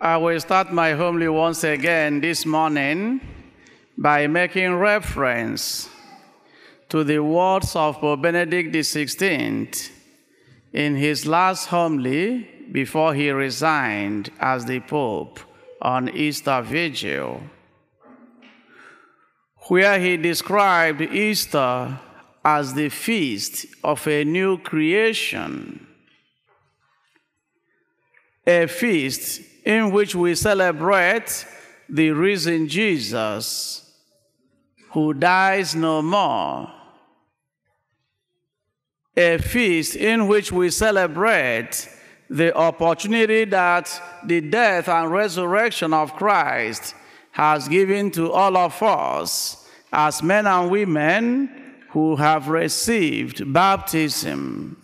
I will start my homily once again this morning by making reference to the words of Pope Benedict XVI in his last homily before he resigned as the Pope on Easter Vigil, where he described Easter as the feast of a new creation, a feast in which we celebrate the risen Jesus who dies no more, a feast in which we celebrate the opportunity that the death and resurrection of Christ has given to all of us as men and women who have received baptism.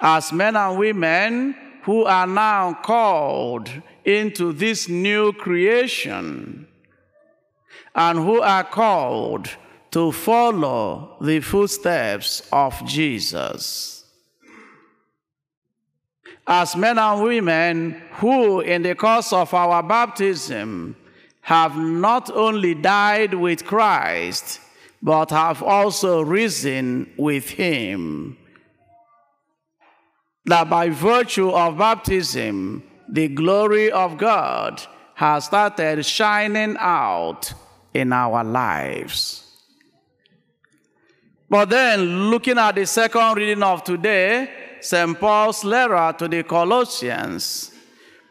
As men and women who are now called into this new creation and who are called to follow the footsteps of Jesus. As men and women who, in the course of our baptism, have not only died with Christ, but have also risen with him. That by virtue of baptism, the glory of God has started shining out in our lives. But then, looking at the second reading of today, St. Paul's letter to the Colossians,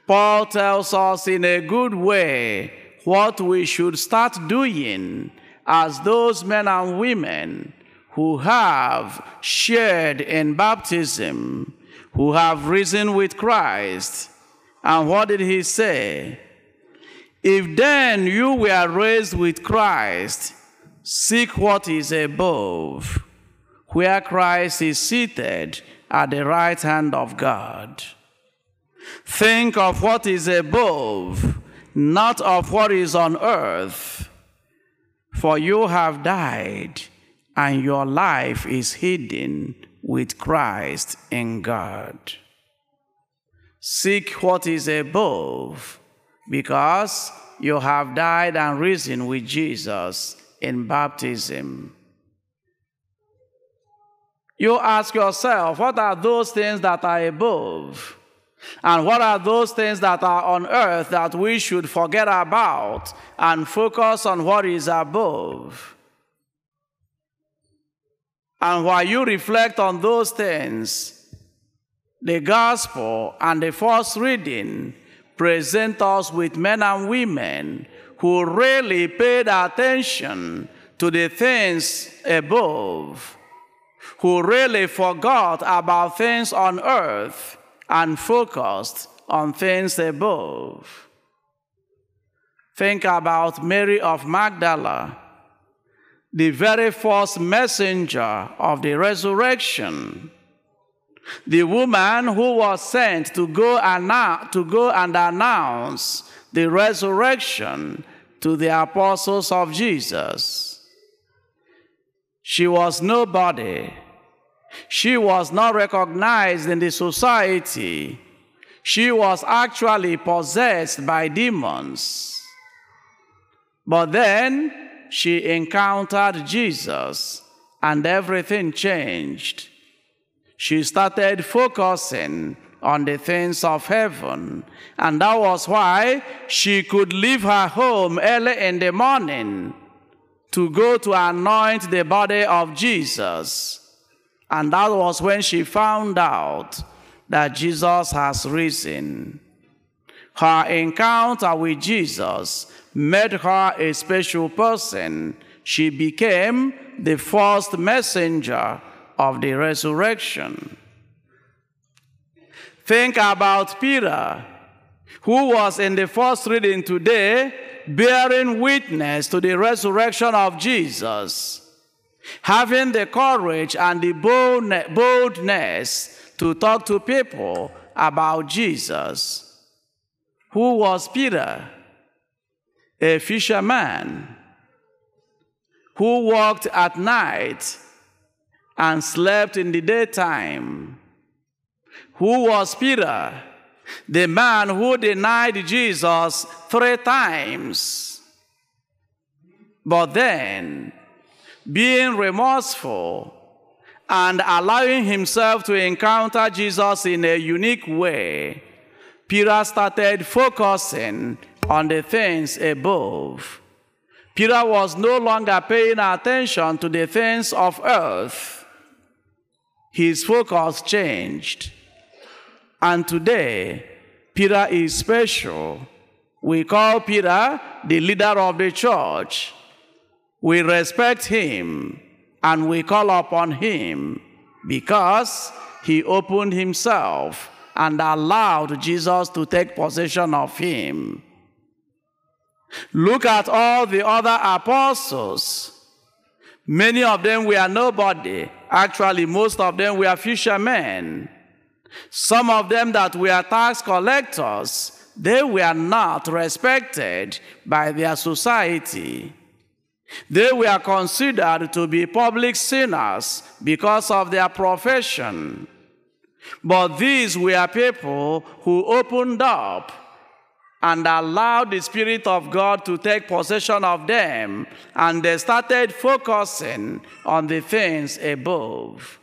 Paul tells us in a good way what we should start doing as those men and women who have shared in baptism, who have risen with Christ. And what did he say? If then you were raised with Christ, seek what is above, where Christ is seated at the right hand of God. Think of what is above, not of what is on earth. For you have died, and your life is hidden with Christ in God. Seek what is above, because you have died and risen with Jesus in baptism. You ask yourself, what are those things that are above? And what are those things that are on earth that we should forget about and focus on what is above? And while you reflect on those things, the gospel and the first reading present us with men and women who really paid attention to the things above, who really forgot about things on earth and focused on things above. Think about Mary of Magdala, the very first messenger of the resurrection, the woman who was sent to go, and to go and announce the resurrection to the apostles of Jesus. She was nobody she was not recognized in the society. She was actually possessed by demons. But then she encountered Jesus and everything changed. She started focusing on the things of heaven. And that was why she could leave her home early in the morning to go to anoint the body of Jesus and that was when she found out that Jesus has risen. Her encounter with Jesus made her a special person. She became the first messenger of the resurrection. Think about Peter, who was in the first reading today, bearing witness to the resurrection of Jesus having the courage and the boldness to talk to people about Jesus. Who was Peter? A fisherman who walked at night and slept in the daytime. Who was Peter? the man who denied Jesus three times. But then, being remorseful and allowing himself to encounter Jesus in a unique way, Peter started focusing on the things above. Peter was no longer paying attention to the things of earth. His focus changed. And today, Peter is special. We call Peter the leader of the church. We respect him and we call upon him because he opened himself and allowed Jesus to take possession of him. Look at all the other apostles. Many of them were nobody. Actually, most of them were fishermen. Some of them that were tax collectors, they were not respected by their society. They were considered to be public sinners because of their profession. But these were people who opened up and allowed the Spirit of God to take possession of them, and they started focusing on the things above.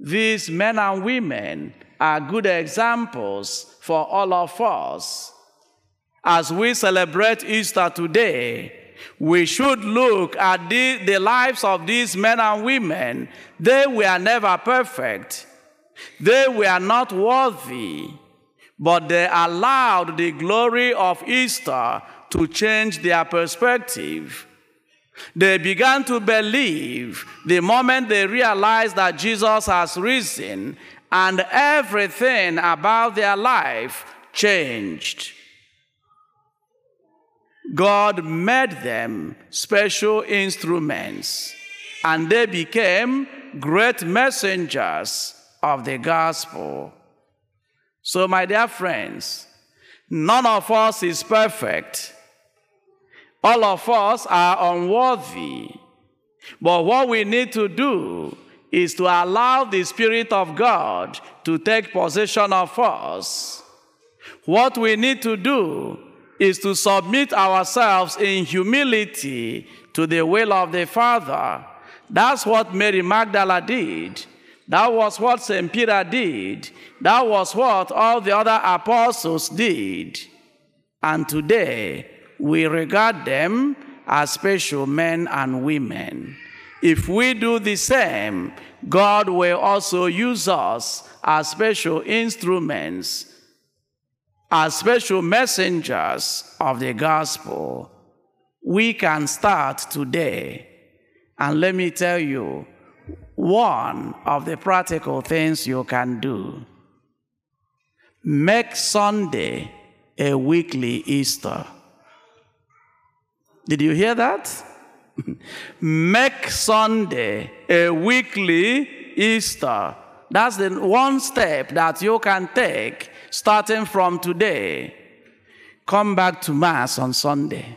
These men and women are good examples for all of us. As we celebrate Easter today, we should look at the, the lives of these men and women. They were never perfect. They were not worthy but they allowed the glory of Easter to change their perspective. They began to believe the moment they realized that Jesus has risen and everything about their life changed. God made them special instruments and they became great messengers of the gospel. So, my dear friends, none of us is perfect. All of us are unworthy. But what we need to do is to allow the Spirit of God to take possession of us. What we need to do is to submit ourselves in humility to the will of the Father. That's what Mary Magdala did. That was what St. Peter did. That was what all the other apostles did. And today, we regard them as special men and women. If we do the same, God will also use us as special instruments, as special messengers of the gospel. We can start today. And let me tell you, one of the practical things you can do. Make Sunday a weekly Easter. Did you hear that? Make Sunday a weekly Easter. That's the one step that you can take starting from today. Come back to Mass on Sunday.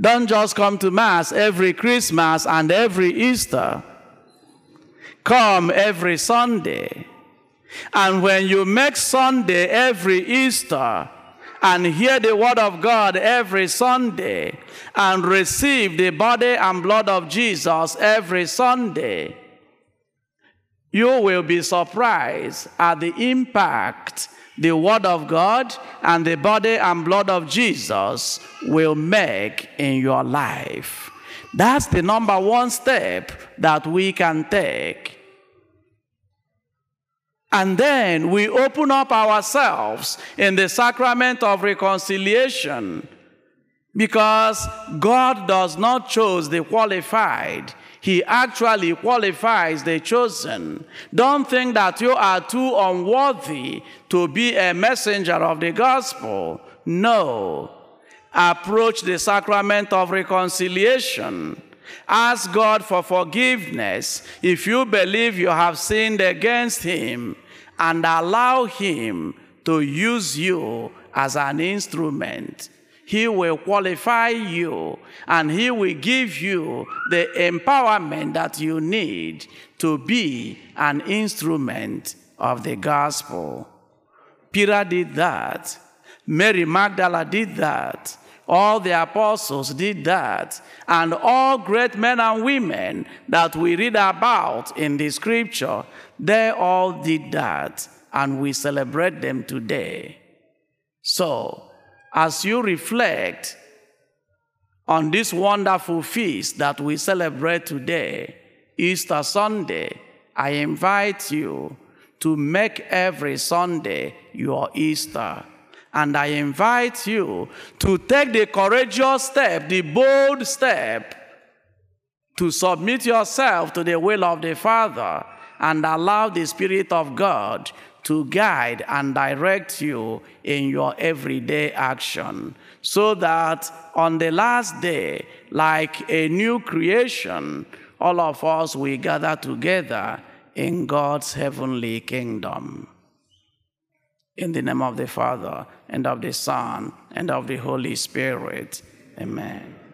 Don't just come to Mass every Christmas and every Easter. Come every Sunday. And when you make Sunday every Easter and hear the Word of God every Sunday and receive the body and blood of Jesus every Sunday, you will be surprised at the impact the Word of God and the body and blood of Jesus will make in your life. That's the number one step that we can take. And then we open up ourselves in the sacrament of reconciliation because God does not choose the qualified, he actually qualifies the chosen. Don't think that you are too unworthy to be a messenger of the gospel. No. Approach the sacrament of reconciliation. Ask God for forgiveness if you believe you have sinned against Him and allow Him to use you as an instrument he will qualify you and He will give you the empowerment that you need to be an instrument of the gospel. Peter did that. Mary Magdala did that. All the apostles did that. And all great men and women that we read about in the scripture, they all did that. And we celebrate them today. So, as you reflect on this wonderful feast that we celebrate today, Easter Sunday, I invite you to make every Sunday your Easter. And I invite you to take the courageous step, the bold step, to submit yourself to the will of the Father and allow the Spirit of God to guide and direct you in your everyday action so that on the last day, like a new creation, all of us will gather together in God's heavenly kingdom. In the name of the Father, and of the Son, and of the Holy Spirit. Amen.